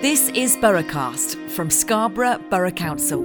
This is Boroughcast from Scarborough Borough Council.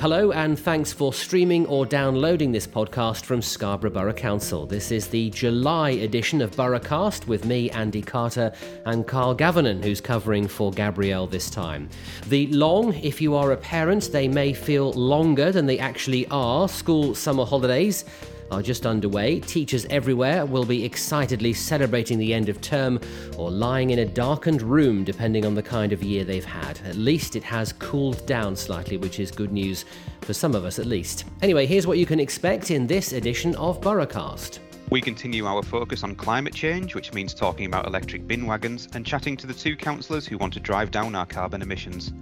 Hello, and thanks for streaming or downloading this podcast from Scarborough Borough Council. This is the July edition of Boroughcast with me, Andy Carter, and Carl Gavaghan, who's covering for Gabrielle this time. The long, if you are a parent, they may feel longer than they actually are, school summer holidays are just underway. Teachers everywhere will be excitedly celebrating the end of term or lying in a darkened room, depending on the kind of year they've had. At least it has cooled down slightly, which is good news for some of us at least. Anyway, here's what you can expect in this edition of Boroughcast. We continue our focus on climate change, which means talking about electric bin wagons and chatting to the two councillors who want to drive down our carbon emissions.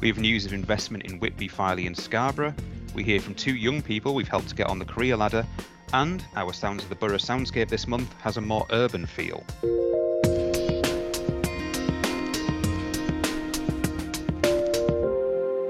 We have news of investment in Whitby, Filey, and Scarborough. We hear from two young people we've helped to get on the career ladder, and our Sounds of the Borough soundscape this month has a more urban feel.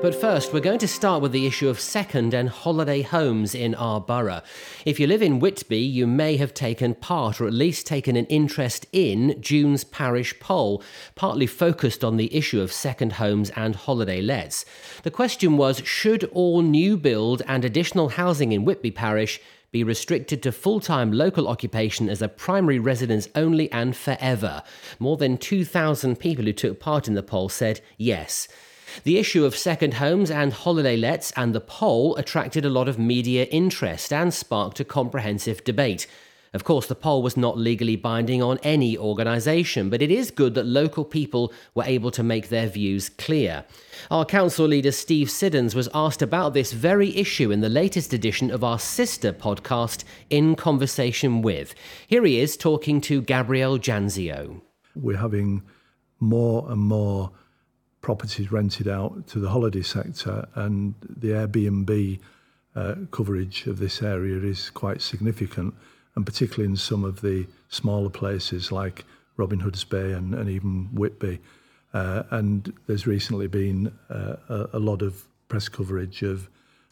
But first, we're going to start with the issue of second and holiday homes in our borough. If you live in Whitby, you may have taken part, or at least taken an interest in, June's parish poll, partly focused on the issue of second homes and holiday lets. The question was should all new build and additional housing in Whitby parish be restricted to full time local occupation as a primary residence only and forever. More than 2,000 people who took part in the poll said yes. The issue of second homes and holiday lets and the poll attracted a lot of media interest and sparked a comprehensive debate. Of course, the poll was not legally binding on any organisation, but it is good that local people were able to make their views clear. Our council leader Steve Siddons was asked about this very issue in the latest edition of our sister podcast, In Conversation With. Here he is talking to Gabrielle Janzio. We're having more and more properties rented out to the holiday sector, and the Airbnb uh, coverage of this area is quite significant and particularly in some of the smaller places like Robin Hood's Bay and, and even Whitby. Uh, and there's recently been uh, a, a lot of press coverage of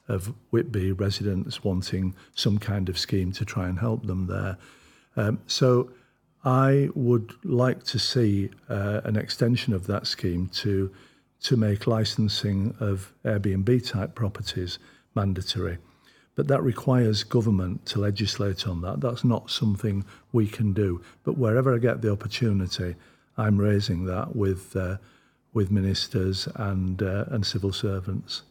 of Whitby residents wanting some kind of scheme to try and help them there. Um, so I would like to see uh, an extension of that scheme to to make licensing of Airbnb type properties mandatory. But that requires government to legislate on that. That's not something we can do. But wherever I get the opportunity, I'm raising that with uh, with ministers and uh, and civil servants.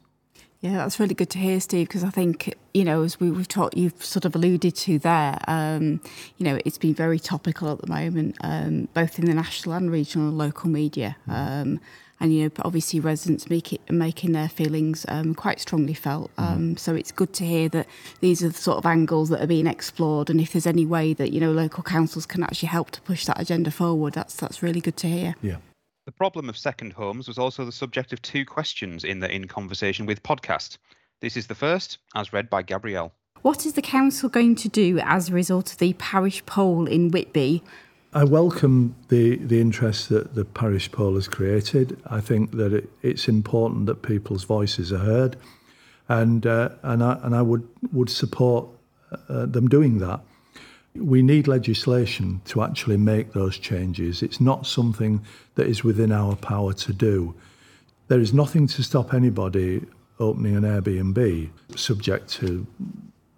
Yeah, that's really good to hear, Steve, because I think, you know, as we, have talked, you've sort of alluded to there, um, you know, it's been very topical at the moment, um, both in the national and regional and local media. Um, and you know obviously residents make it making their feelings um, quite strongly felt. Mm-hmm. um, so it's good to hear that these are the sort of angles that are being explored. And if there's any way that you know local councils can actually help to push that agenda forward that's that's really good to hear. Yeah. The problem of second homes was also the subject of two questions in the in conversation with podcast. This is the first as read by gabrielle. What is the council going to do as a result of the parish poll in whitby I welcome the, the interest that the parish poll has created. I think that it, it's important that people's voices are heard, and uh, and I and I would would support uh, them doing that. We need legislation to actually make those changes. It's not something that is within our power to do. There is nothing to stop anybody opening an Airbnb, subject to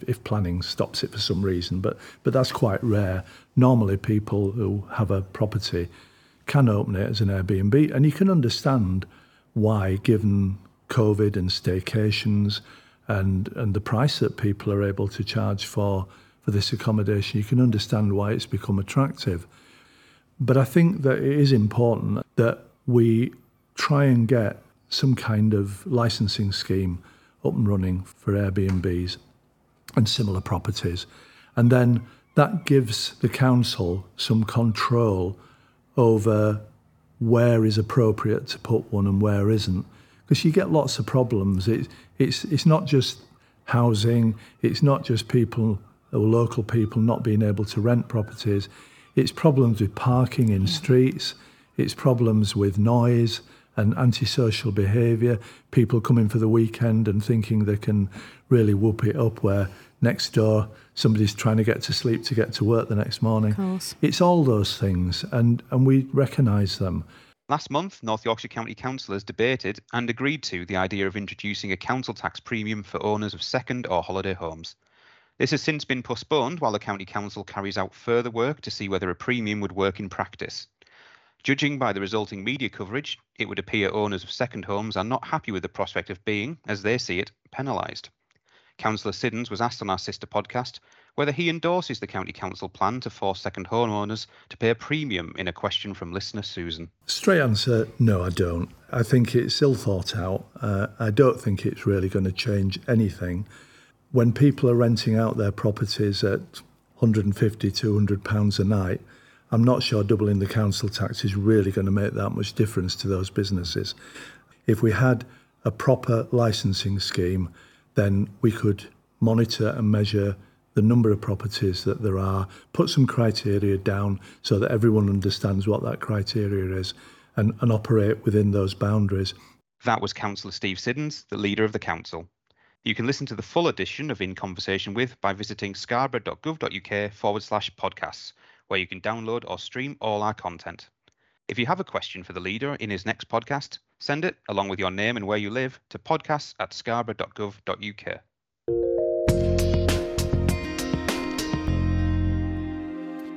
if planning stops it for some reason, but but that's quite rare. Normally, people who have a property can open it as an Airbnb, and you can understand why, given COVID and staycations and and the price that people are able to charge for for this accommodation, you can understand why it's become attractive. But I think that it is important that we try and get some kind of licensing scheme up and running for Airbnbs similar properties. And then that gives the council some control over where is appropriate to put one and where isn't. Because you get lots of problems. It, it's, it's not just housing, it's not just people or local people not being able to rent properties, it's problems with parking in streets, it's problems with noise and antisocial behaviour, people coming for the weekend and thinking they can really whoop it up where next door somebody's trying to get to sleep to get to work the next morning. It's all those things, and, and we recognise them. Last month, North Yorkshire County councillors debated and agreed to the idea of introducing a council tax premium for owners of second or holiday homes. This has since been postponed while the County Council carries out further work to see whether a premium would work in practice. Judging by the resulting media coverage, it would appear owners of second homes are not happy with the prospect of being, as they see it, penalised. Councillor Siddons was asked on our sister podcast whether he endorses the County Council plan to force second homeowners to pay a premium in a question from listener Susan. Straight answer no, I don't. I think it's ill thought out. Uh, I don't think it's really going to change anything. When people are renting out their properties at 150, 200 pounds a night, I'm not sure doubling the council tax is really going to make that much difference to those businesses. If we had a proper licensing scheme, then we could monitor and measure the number of properties that there are, put some criteria down so that everyone understands what that criteria is and, and operate within those boundaries. That was Councillor Steve Siddons, the leader of the council. You can listen to the full edition of In Conversation With by visiting scarborough.gov.uk forward slash podcasts, where you can download or stream all our content. If you have a question for the leader in his next podcast, send it, along with your name and where you live, to podcasts at scarborough.gov.uk.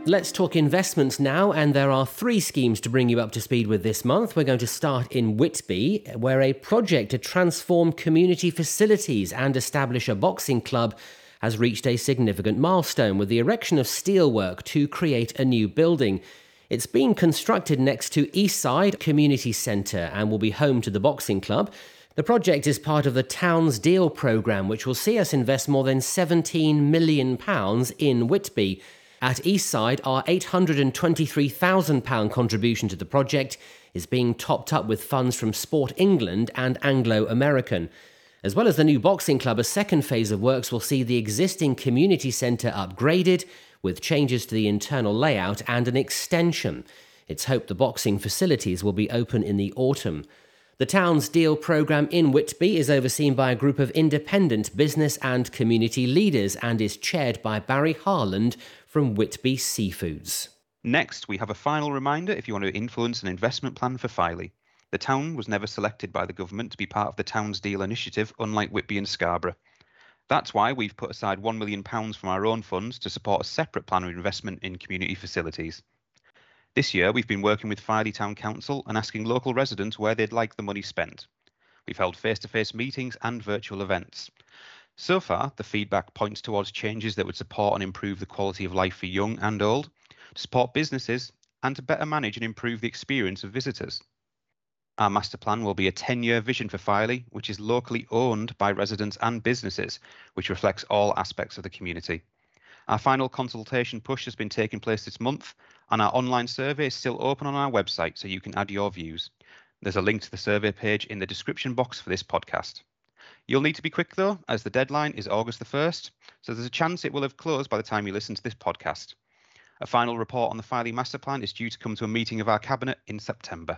Let's talk investments now, and there are three schemes to bring you up to speed with this month. We're going to start in Whitby, where a project to transform community facilities and establish a boxing club has reached a significant milestone with the erection of steelwork to create a new building. It's being constructed next to Eastside Community Centre and will be home to the boxing club. The project is part of the Towns Deal programme, which will see us invest more than £17 million in Whitby. At Eastside, our £823,000 contribution to the project is being topped up with funds from Sport England and Anglo American. As well as the new boxing club, a second phase of works will see the existing community centre upgraded with changes to the internal layout and an extension. It's hoped the boxing facilities will be open in the autumn. The Towns Deal programme in Whitby is overseen by a group of independent business and community leaders and is chaired by Barry Harland from Whitby Seafoods. Next, we have a final reminder if you want to influence an investment plan for Filey. The town was never selected by the government to be part of the Towns Deal initiative, unlike Whitby and Scarborough. That's why we've put aside £1 million from our own funds to support a separate plan of investment in community facilities. This year, we've been working with Filey Town Council and asking local residents where they'd like the money spent. We've held face to face meetings and virtual events. So far, the feedback points towards changes that would support and improve the quality of life for young and old, to support businesses, and to better manage and improve the experience of visitors. Our master plan will be a 10 year vision for Filey, which is locally owned by residents and businesses, which reflects all aspects of the community. Our final consultation push has been taking place this month, and our online survey is still open on our website so you can add your views. There's a link to the survey page in the description box for this podcast. You'll need to be quick though, as the deadline is August the 1st, so there's a chance it will have closed by the time you listen to this podcast. A final report on the Filey Master Plan is due to come to a meeting of our Cabinet in September.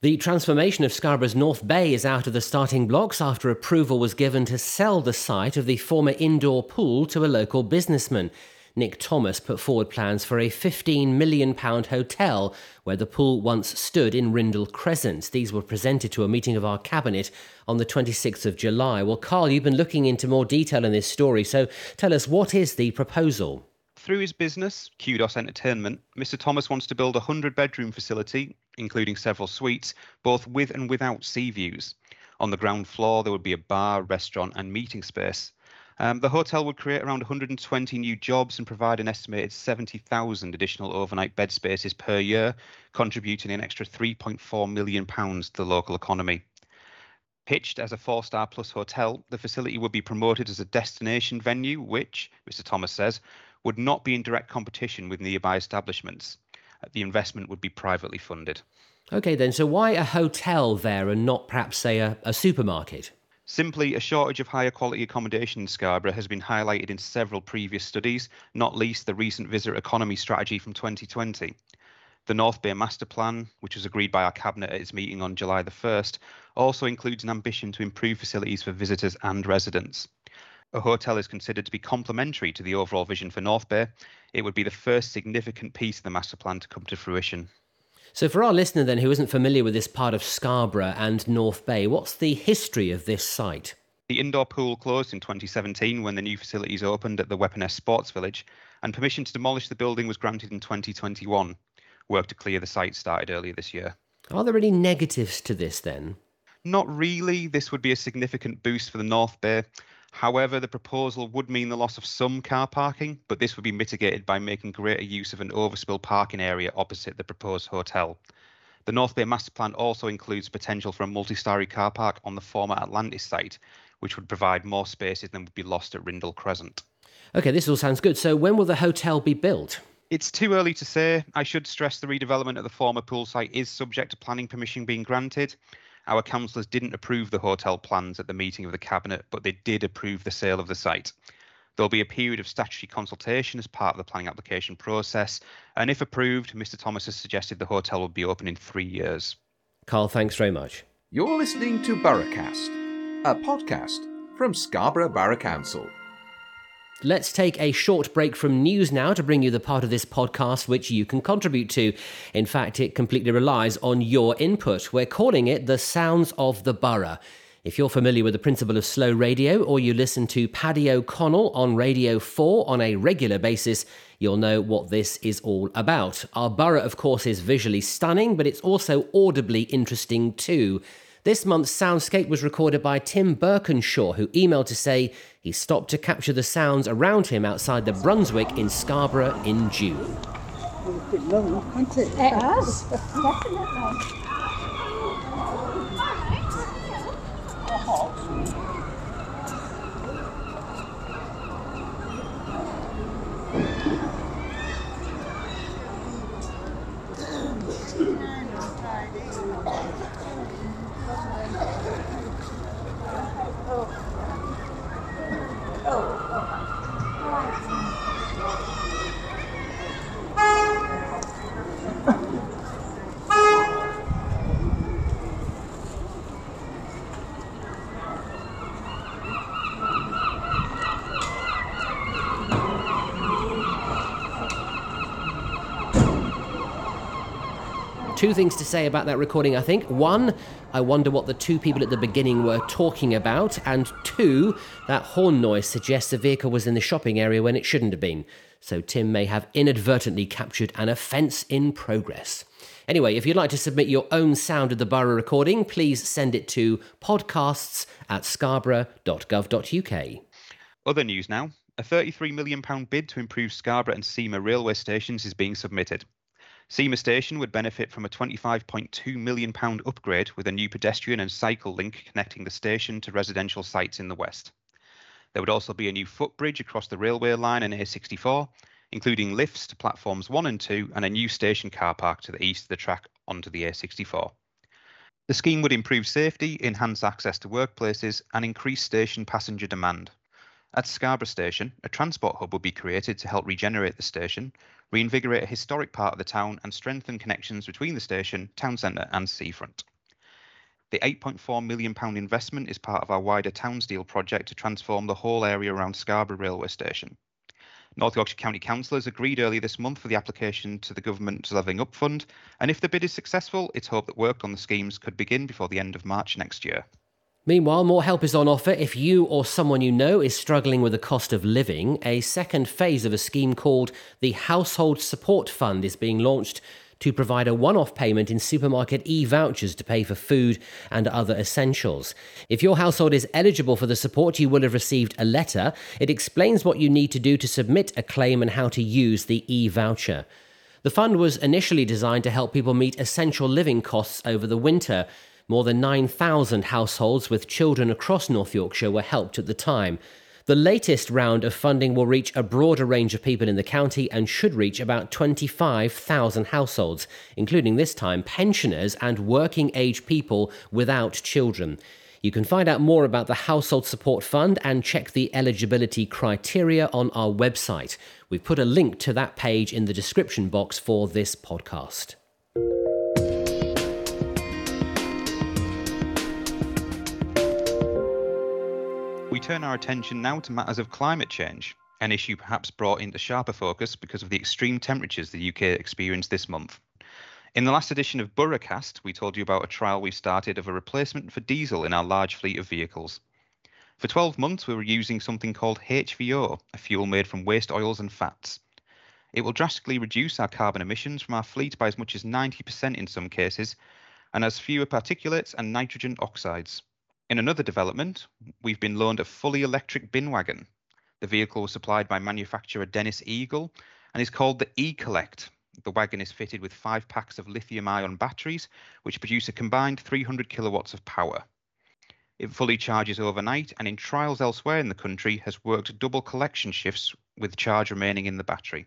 The transformation of Scarborough's North Bay is out of the starting blocks after approval was given to sell the site of the former indoor pool to a local businessman. Nick Thomas put forward plans for a £15 million hotel where the pool once stood in Ryndle Crescent. These were presented to a meeting of our cabinet on the 26th of July. Well, Carl, you've been looking into more detail in this story, so tell us what is the proposal? Through his business, Kudos Entertainment, Mr. Thomas wants to build a 100 bedroom facility, including several suites, both with and without sea views. On the ground floor, there would be a bar, restaurant, and meeting space. Um, the hotel would create around 120 new jobs and provide an estimated 70,000 additional overnight bed spaces per year, contributing an extra 3.4 million pounds to the local economy. Pitched as a four star plus hotel, the facility would be promoted as a destination venue, which, Mr. Thomas says, would not be in direct competition with nearby establishments. Uh, the investment would be privately funded. Okay, then, so why a hotel there and not perhaps, say, a, a supermarket? Simply, a shortage of higher quality accommodation in Scarborough has been highlighted in several previous studies, not least the recent visitor economy strategy from 2020. The North Bay Master Plan, which was agreed by our Cabinet at its meeting on July the 1st, also includes an ambition to improve facilities for visitors and residents. A hotel is considered to be complementary to the overall vision for North Bay. It would be the first significant piece of the master plan to come to fruition. So, for our listener then who isn't familiar with this part of Scarborough and North Bay, what's the history of this site? The indoor pool closed in 2017 when the new facilities opened at the Weaponness Sports Village, and permission to demolish the building was granted in 2021. Work to clear the site started earlier this year. Are there any negatives to this then? Not really. This would be a significant boost for the North Bay. However, the proposal would mean the loss of some car parking, but this would be mitigated by making greater use of an overspill parking area opposite the proposed hotel. The North Bay Master Plan also includes potential for a multi-storey car park on the former Atlantis site, which would provide more spaces than would be lost at Ryndle Crescent. Okay, this all sounds good. So, when will the hotel be built? It's too early to say. I should stress the redevelopment of the former pool site is subject to planning permission being granted. Our councillors didn't approve the hotel plans at the meeting of the Cabinet, but they did approve the sale of the site. There'll be a period of statutory consultation as part of the planning application process, and if approved, Mr Thomas has suggested the hotel will be open in three years. Carl, thanks very much. You're listening to Boroughcast, a podcast from Scarborough Borough Council. Let's take a short break from news now to bring you the part of this podcast which you can contribute to. In fact, it completely relies on your input. We're calling it the Sounds of the Borough. If you're familiar with the principle of slow radio or you listen to Paddy O'Connell on Radio 4 on a regular basis, you'll know what this is all about. Our borough, of course, is visually stunning, but it's also audibly interesting too. This month's soundscape was recorded by Tim Birkenshaw, who emailed to say he stopped to capture the sounds around him outside the Brunswick in Scarborough in June. It has, definitely. Oh, Two things to say about that recording, I think. One, I wonder what the two people at the beginning were talking about. And two, that horn noise suggests the vehicle was in the shopping area when it shouldn't have been. So Tim may have inadvertently captured an offence in progress. Anyway, if you'd like to submit your own sound of the borough recording, please send it to podcasts at scarborough.gov.uk. Other news now. A £33 million bid to improve Scarborough and Seamer railway stations is being submitted. Seamer Station would benefit from a £25.2 million upgrade with a new pedestrian and cycle link connecting the station to residential sites in the west. There would also be a new footbridge across the railway line and A64, including lifts to platforms 1 and 2 and a new station car park to the east of the track onto the A64. The scheme would improve safety, enhance access to workplaces, and increase station passenger demand. At Scarborough Station, a transport hub will be created to help regenerate the station, reinvigorate a historic part of the town, and strengthen connections between the station, town centre, and seafront. The £8.4 million investment is part of our wider Towns Deal project to transform the whole area around Scarborough Railway Station. North Yorkshire County Councillors agreed earlier this month for the application to the Government's Levelling Up Fund, and if the bid is successful, it's hoped that work on the schemes could begin before the end of March next year. Meanwhile, more help is on offer if you or someone you know is struggling with the cost of living. A second phase of a scheme called the Household Support Fund is being launched to provide a one off payment in supermarket e vouchers to pay for food and other essentials. If your household is eligible for the support, you will have received a letter. It explains what you need to do to submit a claim and how to use the e voucher. The fund was initially designed to help people meet essential living costs over the winter. More than 9,000 households with children across North Yorkshire were helped at the time. The latest round of funding will reach a broader range of people in the county and should reach about 25,000 households, including this time pensioners and working age people without children. You can find out more about the Household Support Fund and check the eligibility criteria on our website. We've put a link to that page in the description box for this podcast. We turn our attention now to matters of climate change, an issue perhaps brought into sharper focus because of the extreme temperatures the UK experienced this month. In the last edition of Boroughcast, we told you about a trial we started of a replacement for diesel in our large fleet of vehicles. For 12 months, we were using something called HVO, a fuel made from waste oils and fats. It will drastically reduce our carbon emissions from our fleet by as much as 90% in some cases, and has fewer particulates and nitrogen oxides. In another development, we've been loaned a fully electric bin wagon. The vehicle was supplied by manufacturer Dennis Eagle and is called the E-Collect, the wagon is fitted with five packs of lithium ion batteries, which produce a combined 300 kilowatts of power. It fully charges overnight and in trials elsewhere in the country has worked double collection shifts with charge remaining in the battery.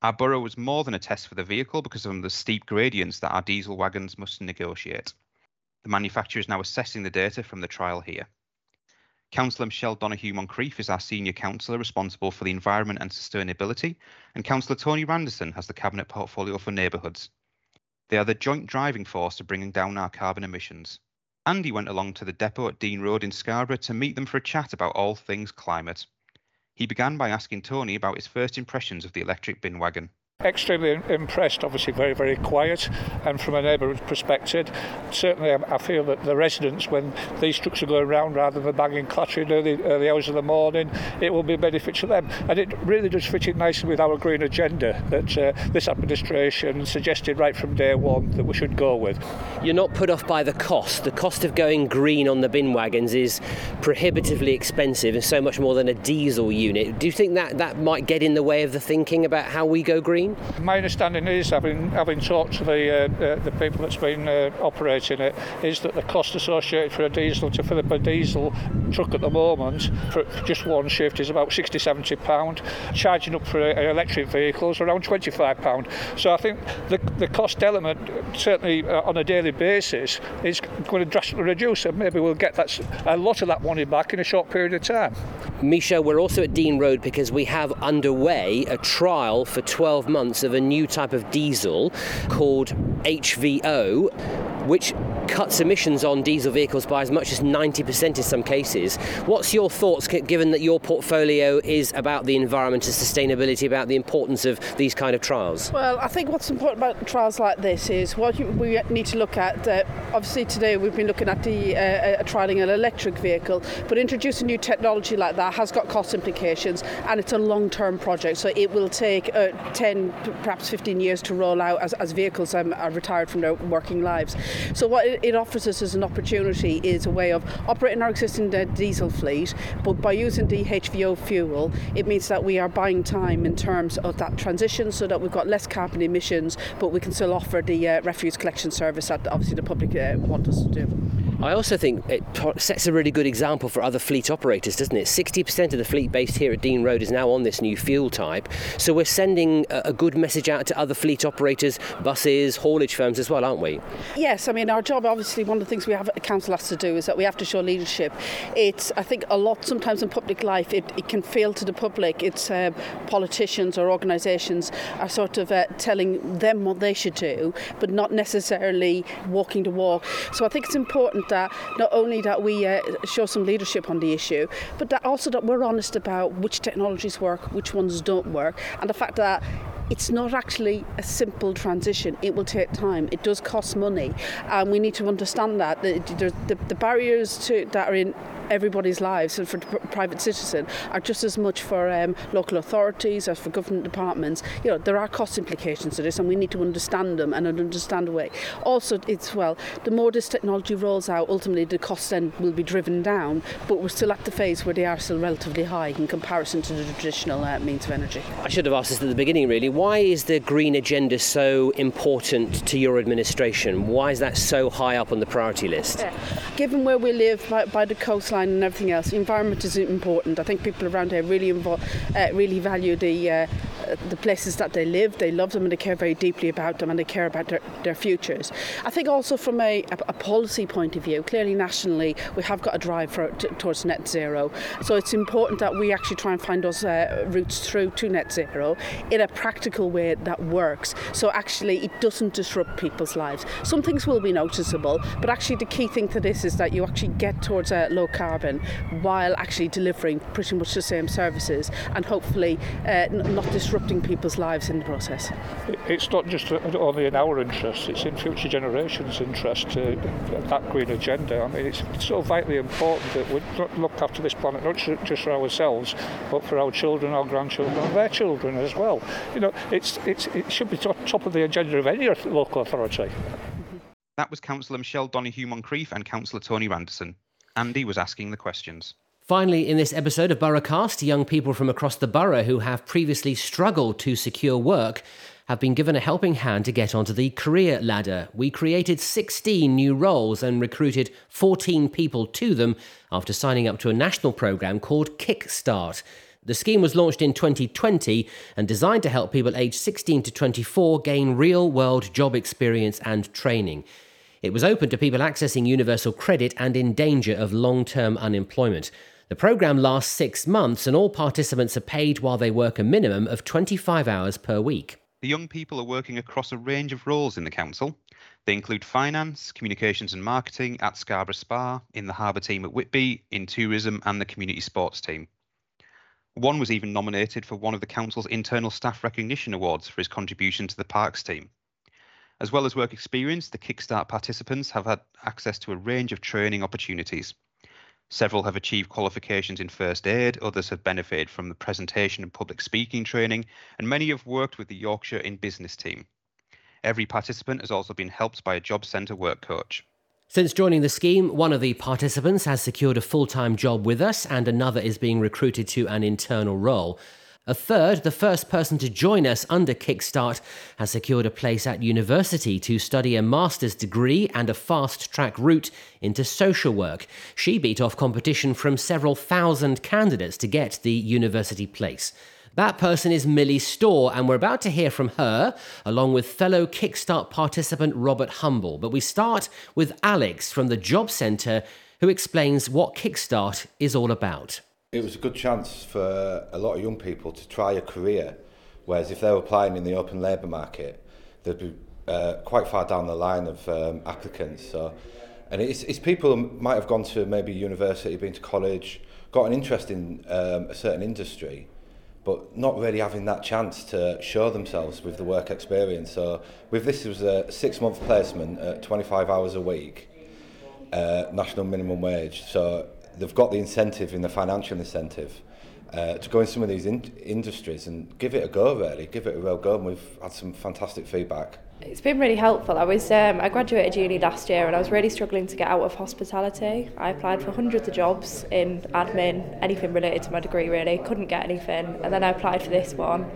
Our borough was more than a test for the vehicle because of the steep gradients that our diesel wagons must negotiate. The manufacturer is now assessing the data from the trial here. Councillor Michelle Donohue Moncrieff is our senior councillor responsible for the environment and sustainability, and Councillor Tony Randerson has the cabinet portfolio for neighbourhoods. They are the joint driving force to bringing down our carbon emissions. Andy went along to the depot at Dean Road in Scarborough to meet them for a chat about all things climate. He began by asking Tony about his first impressions of the electric bin wagon. Extremely impressed, obviously very, very quiet and from a neighbourhood perspective, certainly I, feel that the residents, when these trucks are going around rather than banging clattering early, early hours of the morning, it will be a benefit to them. And it really does fit in nicely with our green agenda that uh, this administration suggested right from day one that we should go with. You're not put off by the cost. The cost of going green on the bin wagons is prohibitively expensive and so much more than a diesel unit. Do you think that that might get in the way of the thinking about how we go green? My understanding is, having having talked to the uh, uh, the people that's been uh, operating it, is that the cost associated for a diesel to fill up a diesel truck at the moment for just one shift is about 60, 70 pound. Charging up for an electric vehicle is around 25 pound. So I think the the cost element, certainly uh, on a daily basis, is going to drastically reduce, and maybe we'll get that a lot of that money back in a short period of time. Misha, we're also at Dean Road because we have underway a trial for 12 months of a new type of diesel called HVO, which cuts emissions on diesel vehicles by as much as 90% in some cases. What's your thoughts, given that your portfolio is about the environment and sustainability, about the importance of these kind of trials? Well, I think what's important about trials like this is what we need to look at. Uh, obviously, today we've been looking at the uh, uh, trialing an electric vehicle, but introducing new technology like that has got cost implications, and it's a long-term project. So it will take uh, 10, perhaps 15 years to roll out as, as vehicles um, are retired from their working lives. So what it offers us as an opportunity is a way of operating our existing diesel fleet, but by using DHVO fuel, it means that we are buying time in terms of that transition so that we've got less carbon emissions, but we can still offer the uh, refuse collection service that obviously the public uh, want us to do. I also think it sets a really good example for other fleet operators, doesn't it? 60% of the fleet based here at Dean Road is now on this new fuel type. So we're sending a good message out to other fleet operators, buses, haulage firms as well, aren't we? Yes, I mean, our job, obviously, one of the things we have at council has to do is that we have to show leadership. It's, I think, a lot sometimes in public life, it, it can feel to the public. It's uh, politicians or organisations are sort of uh, telling them what they should do, but not necessarily walking the walk. So I think it's important that not only that we uh, show some leadership on the issue, but that also that we're honest about which technologies work, which ones don't work, and the fact that it's not actually a simple transition. It will take time. It does cost money, and we need to understand that the, the, the barriers to that are in everybody's lives and for the private citizen are just as much for um, local authorities as for government departments. You know, there are cost implications to this and we need to understand them and understand the way. Also, it's well, the more this technology rolls out, ultimately the costs then will be driven down, but we're still at the phase where they are still relatively high in comparison to the traditional uh, means of energy. I should have asked this at the beginning, really. Why is the green agenda so important to your administration? Why is that so high up on the priority list? Yeah. Given where we live by, by the coast and everything else. Environment is important. I think people around here really uh, really value the uh, the places that they live. They love them and they care very deeply about them and they care about their, their futures. I think also from a, a, a policy point of view, clearly nationally we have got a drive for, t- towards net zero. So it's important that we actually try and find those uh, routes through to net zero in a practical way that works. So actually it doesn't disrupt people's lives. Some things will be noticeable, but actually the key thing to this is that you actually get towards a low carbon while actually delivering pretty much the same services and hopefully uh, not disrupt impacting people's lives in the process. It's not just only in our interest, it's in future generations' interest to that green agenda. I mean, it's, it's so vitally important that we look after this planet, not just for ourselves, but for our children, our grandchildren, and their children as well. You know, it's, it's, it should be top of the agenda of any local authority. That was Councillor Michelle Donohue Moncrieff and Councillor Tony Randerson. Andy was asking the questions. Finally, in this episode of Boroughcast, young people from across the borough who have previously struggled to secure work have been given a helping hand to get onto the career ladder. We created 16 new roles and recruited 14 people to them after signing up to a national programme called Kickstart. The scheme was launched in 2020 and designed to help people aged 16 to 24 gain real world job experience and training. It was open to people accessing universal credit and in danger of long term unemployment. The programme lasts six months and all participants are paid while they work a minimum of 25 hours per week. The young people are working across a range of roles in the council. They include finance, communications and marketing at Scarborough Spa, in the harbour team at Whitby, in tourism and the community sports team. One was even nominated for one of the council's internal staff recognition awards for his contribution to the parks team. As well as work experience, the Kickstart participants have had access to a range of training opportunities. Several have achieved qualifications in first aid, others have benefited from the presentation and public speaking training, and many have worked with the Yorkshire in Business team. Every participant has also been helped by a job centre work coach. Since joining the scheme, one of the participants has secured a full time job with us, and another is being recruited to an internal role. A third, the first person to join us under Kickstart, has secured a place at university to study a master's degree and a fast track route into social work. She beat off competition from several thousand candidates to get the university place. That person is Millie Storr, and we're about to hear from her, along with fellow Kickstart participant Robert Humble. But we start with Alex from the Job Centre, who explains what Kickstart is all about. It was a good chance for a lot of young people to try a career, whereas if they were applying in the open labour market, they'd be uh, quite far down the line of um, applicants. So, and it's, it's people who might have gone to maybe university, been to college, got an interest in um, a certain industry, but not really having that chance to show themselves with the work experience. So with this, it was a six-month placement at 25 hours a week, uh, national minimum wage. So they've got the incentive in the financial incentive uh, to go in some of these in industries and give it a go really give it a real go and we've had some fantastic feedback it's been really helpful. I was um, I graduated uni last year and I was really struggling to get out of hospitality. I applied for hundreds of jobs in admin, anything related to my degree really. Couldn't get anything, and then I applied for this one,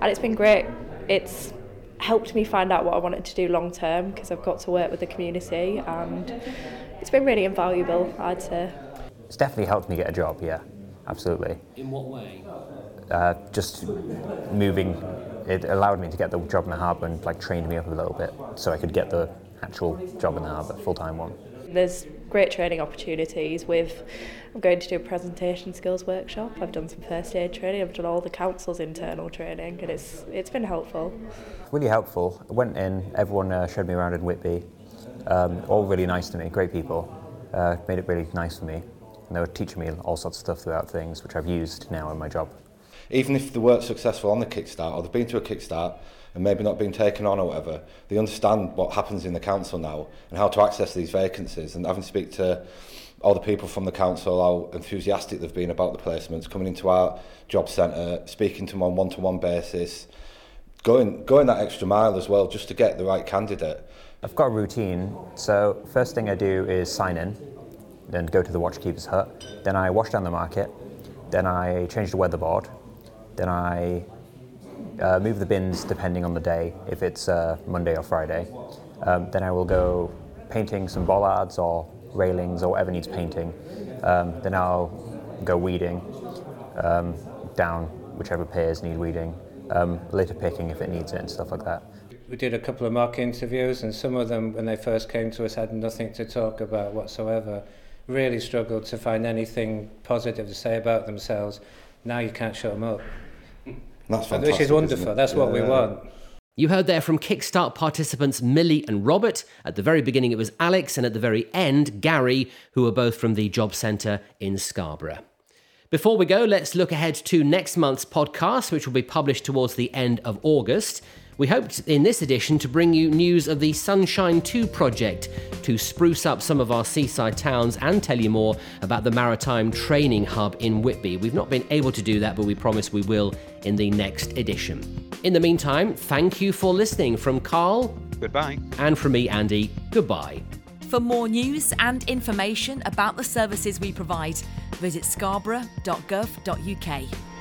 and it's been great. It's helped me find out what I wanted to do long term because I've got to work with the community, and it's been really invaluable. I'd say. It's definitely helped me get a job, yeah, absolutely. In what way? Uh, just moving, it allowed me to get the job in the harbour and like trained me up a little bit so I could get the actual job in the harbour, full time one. There's great training opportunities with I'm going to do a presentation skills workshop. I've done some first aid training. I've done all the council's internal training, and it's it's been helpful. Really helpful. I went in. Everyone uh, showed me around in Whitby. Um, all really nice to me. Great people. Uh, made it really nice for me. And they were teaching me all sorts of stuff about things, which I've used now in my job. Even if they weren't successful on the Kickstart, or they've been to a Kickstart and maybe not been taken on or whatever, they understand what happens in the council now and how to access these vacancies. And having to speak to all the people from the council, how enthusiastic they've been about the placements, coming into our job centre, speaking to them on one-to-one basis, going going that extra mile as well just to get the right candidate. I've got a routine. So first thing I do is sign in, then go to the watchkeeper's hut. Then I wash down the market. Then I change the weatherboard. Then I uh, move the bins depending on the day, if it's uh, Monday or Friday. Um, then I will go painting some bollards or railings or whatever needs painting. Um, then I'll go weeding um, down whichever pairs need weeding. Um, litter picking if it needs it and stuff like that. We did a couple of mock interviews, and some of them, when they first came to us, had nothing to talk about whatsoever. Really struggled to find anything positive to say about themselves. Now you can't shut them up. That's fantastic. Which is wonderful. That's what we want. You heard there from Kickstart participants Millie and Robert. At the very beginning, it was Alex, and at the very end, Gary, who are both from the Job Centre in Scarborough. Before we go, let's look ahead to next month's podcast, which will be published towards the end of August. We hoped in this edition to bring you news of the Sunshine 2 project to spruce up some of our seaside towns and tell you more about the Maritime Training Hub in Whitby. We've not been able to do that, but we promise we will in the next edition. In the meantime, thank you for listening from Carl. Goodbye. And from me, Andy. Goodbye. For more news and information about the services we provide, visit scarborough.gov.uk.